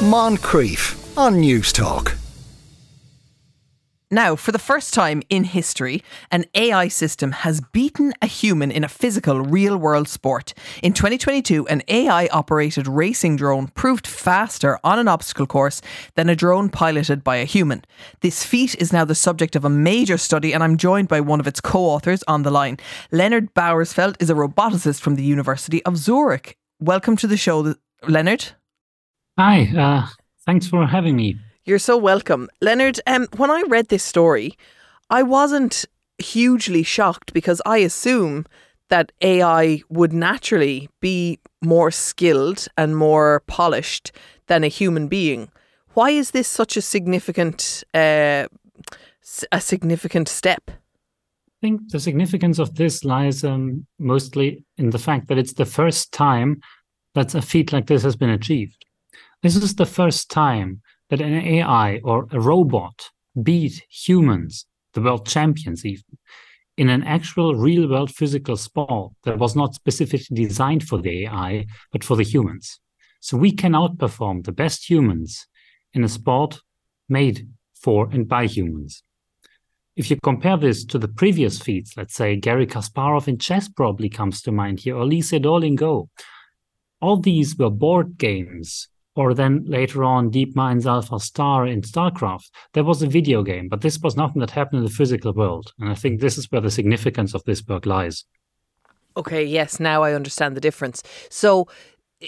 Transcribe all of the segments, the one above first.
Moncrieff on Newstalk. Now, for the first time in history, an AI system has beaten a human in a physical, real world sport. In 2022, an AI operated racing drone proved faster on an obstacle course than a drone piloted by a human. This feat is now the subject of a major study, and I'm joined by one of its co authors on the line. Leonard Bauersfeld is a roboticist from the University of Zurich. Welcome to the show, Leonard. Hi, uh, thanks for having me. You're so welcome. Leonard, um, when I read this story, I wasn't hugely shocked because I assume that AI would naturally be more skilled and more polished than a human being. Why is this such a significant uh, a significant step? I think the significance of this lies um, mostly in the fact that it's the first time that a feat like this has been achieved. This is the first time that an AI or a robot beat humans, the world champions even, in an actual real world physical sport that was not specifically designed for the AI, but for the humans. So we can outperform the best humans in a sport made for and by humans. If you compare this to the previous feats, let's say Garry Kasparov in chess probably comes to mind here, or Lee Sedol in Go, all these were board games or then later on DeepMind's AlphaStar in StarCraft. There was a video game, but this was nothing that happened in the physical world. And I think this is where the significance of this work lies. Okay, yes, now I understand the difference. So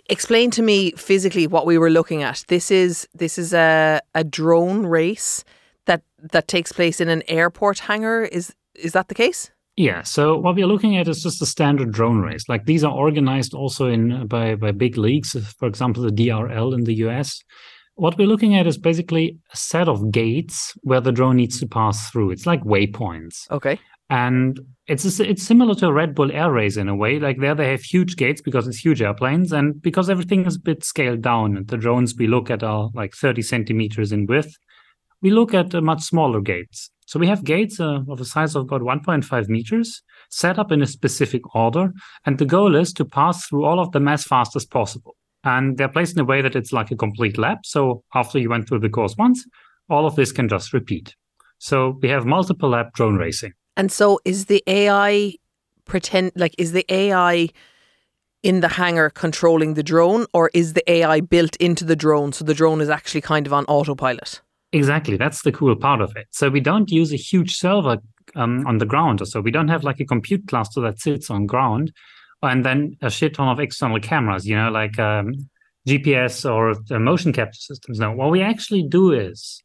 explain to me physically what we were looking at. This is this is a, a drone race that that takes place in an airport hangar. Is is that the case? Yeah, so what we're looking at is just a standard drone race. Like these are organized also in by by big leagues, uh, for example, the DRL in the US. What we're looking at is basically a set of gates where the drone needs to pass through. It's like waypoints. Okay. And it's a, it's similar to a Red Bull air race in a way. Like there, they have huge gates because it's huge airplanes, and because everything is a bit scaled down. And the drones we look at are like 30 centimeters in width. We look at uh, much smaller gates. So we have gates uh, of a size of about 1.5 meters set up in a specific order. And the goal is to pass through all of them as fast as possible. And they're placed in a way that it's like a complete lap. So after you went through the course once, all of this can just repeat. So we have multiple lap drone racing. And so is the AI pretend like is the AI in the hangar controlling the drone or is the AI built into the drone so the drone is actually kind of on autopilot? Exactly. That's the cool part of it. So we don't use a huge server um, on the ground. Or so we don't have like a compute cluster that sits on ground and then a shit ton of external cameras, you know, like um, GPS or motion capture systems. No, what we actually do is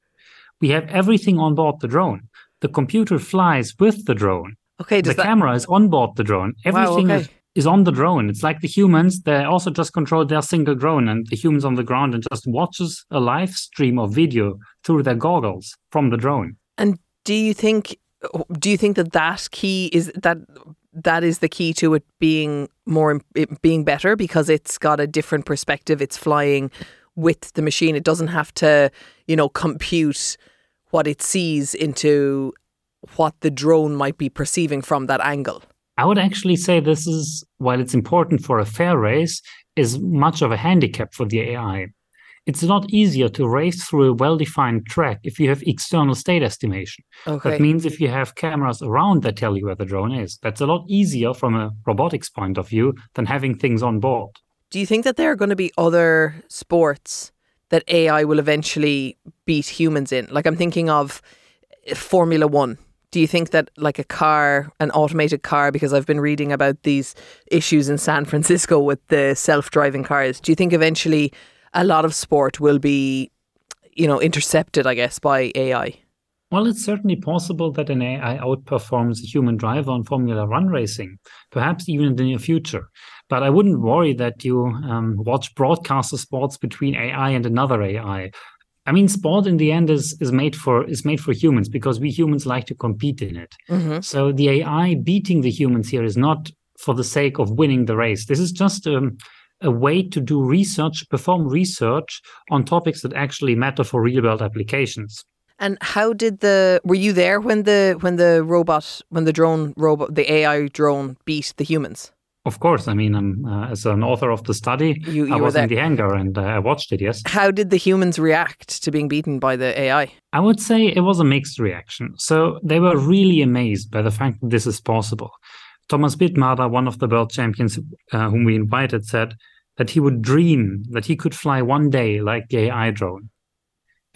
we have everything on board the drone. The computer flies with the drone. Okay. the that... camera is on board the drone. Everything wow, okay. is is on the drone. It's like the humans, they also just control their single drone and the humans on the ground and just watches a live stream of video through their goggles from the drone. And do you think do you think that that key is that that is the key to it being more it being better because it's got a different perspective it's flying with the machine it doesn't have to you know compute what it sees into what the drone might be perceiving from that angle I would actually say this is, while it's important for a fair race, is much of a handicap for the AI. It's a lot easier to race through a well-defined track if you have external state estimation. Okay. That means if you have cameras around that tell you where the drone is, that's a lot easier from a robotics point of view than having things on board. Do you think that there are going to be other sports that AI will eventually beat humans in? Like I'm thinking of eh, Formula One do you think that like a car, an automated car, because I've been reading about these issues in San Francisco with the self-driving cars, do you think eventually a lot of sport will be, you know, intercepted, I guess, by AI? Well, it's certainly possible that an AI outperforms a human driver on Formula One racing, perhaps even in the near future. But I wouldn't worry that you um, watch broadcaster sports between AI and another AI. I mean, sport in the end is is made for is made for humans because we humans like to compete in it. Mm-hmm. So the AI beating the humans here is not for the sake of winning the race. This is just um, a way to do research, perform research on topics that actually matter for real world applications. And how did the were you there when the when the robot when the drone robot the AI drone beat the humans? Of course, I mean, I'm uh, as an author of the study, You- you I was in the hangar and uh, I watched it. Yes, How did the humans react to being beaten by the AI? I would say it was a mixed reaction. So they were really amazed by the fact that this is possible. Thomas Bitmatta, one of the world champions uh, whom we invited, said that he would dream that he could fly one day like the AI drone.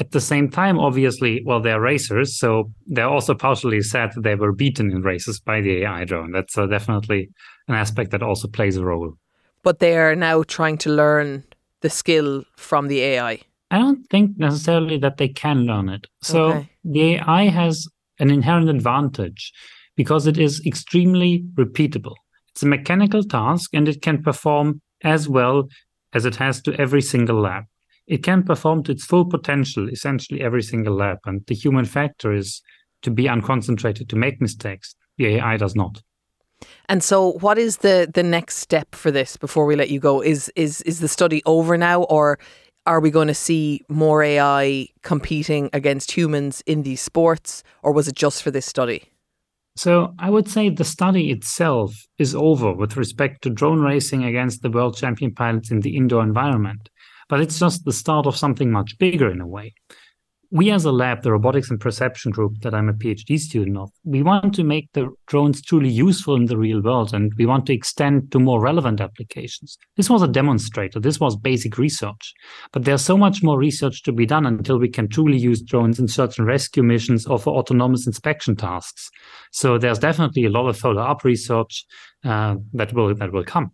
At the same time, obviously, well, they're racers, so they're also partially sad that they were beaten in races by the AI drone. That's uh, definitely an aspect that also plays a role. But they are now trying to learn the skill from the AI. I don't think necessarily that they can learn it. So Okay. the AI has an inherent advantage because it is extremely repeatable. It's a mechanical task and it can perform as well as it has to every single lab. It can perform to its full potential, essentially every single lab. And the human factor is to be unconcentrated, to make mistakes. The AI does not. And so, what is the the next step for this before we let you go? Is is is the study over now, or are we going to see more AI competing against humans in these sports, or was it just for this study? So I would say the study itself is over with respect to drone racing against the world champion pilots in the indoor environment. But it's just the start of something much bigger in a way. We as a lab, the robotics and perception group that I'm a PhD student of, we want to make the drones truly useful in the real world and we want to extend to more relevant applications. This was a demonstrator. This was basic research. But there's so much more research to be done until we can truly use drones in search and rescue missions or for autonomous inspection tasks. So there's definitely a lot of follow-up research uh, that will that will come.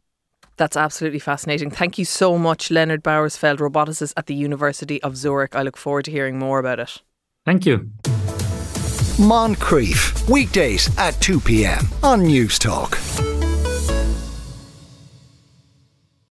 That's absolutely fascinating. Thank you so much, Leonard Bauersfeld, roboticist at the University of Zurich. I look forward to hearing more about it. Thank you. Moncrieff, weekdays at 2 p.m. on Newstalk.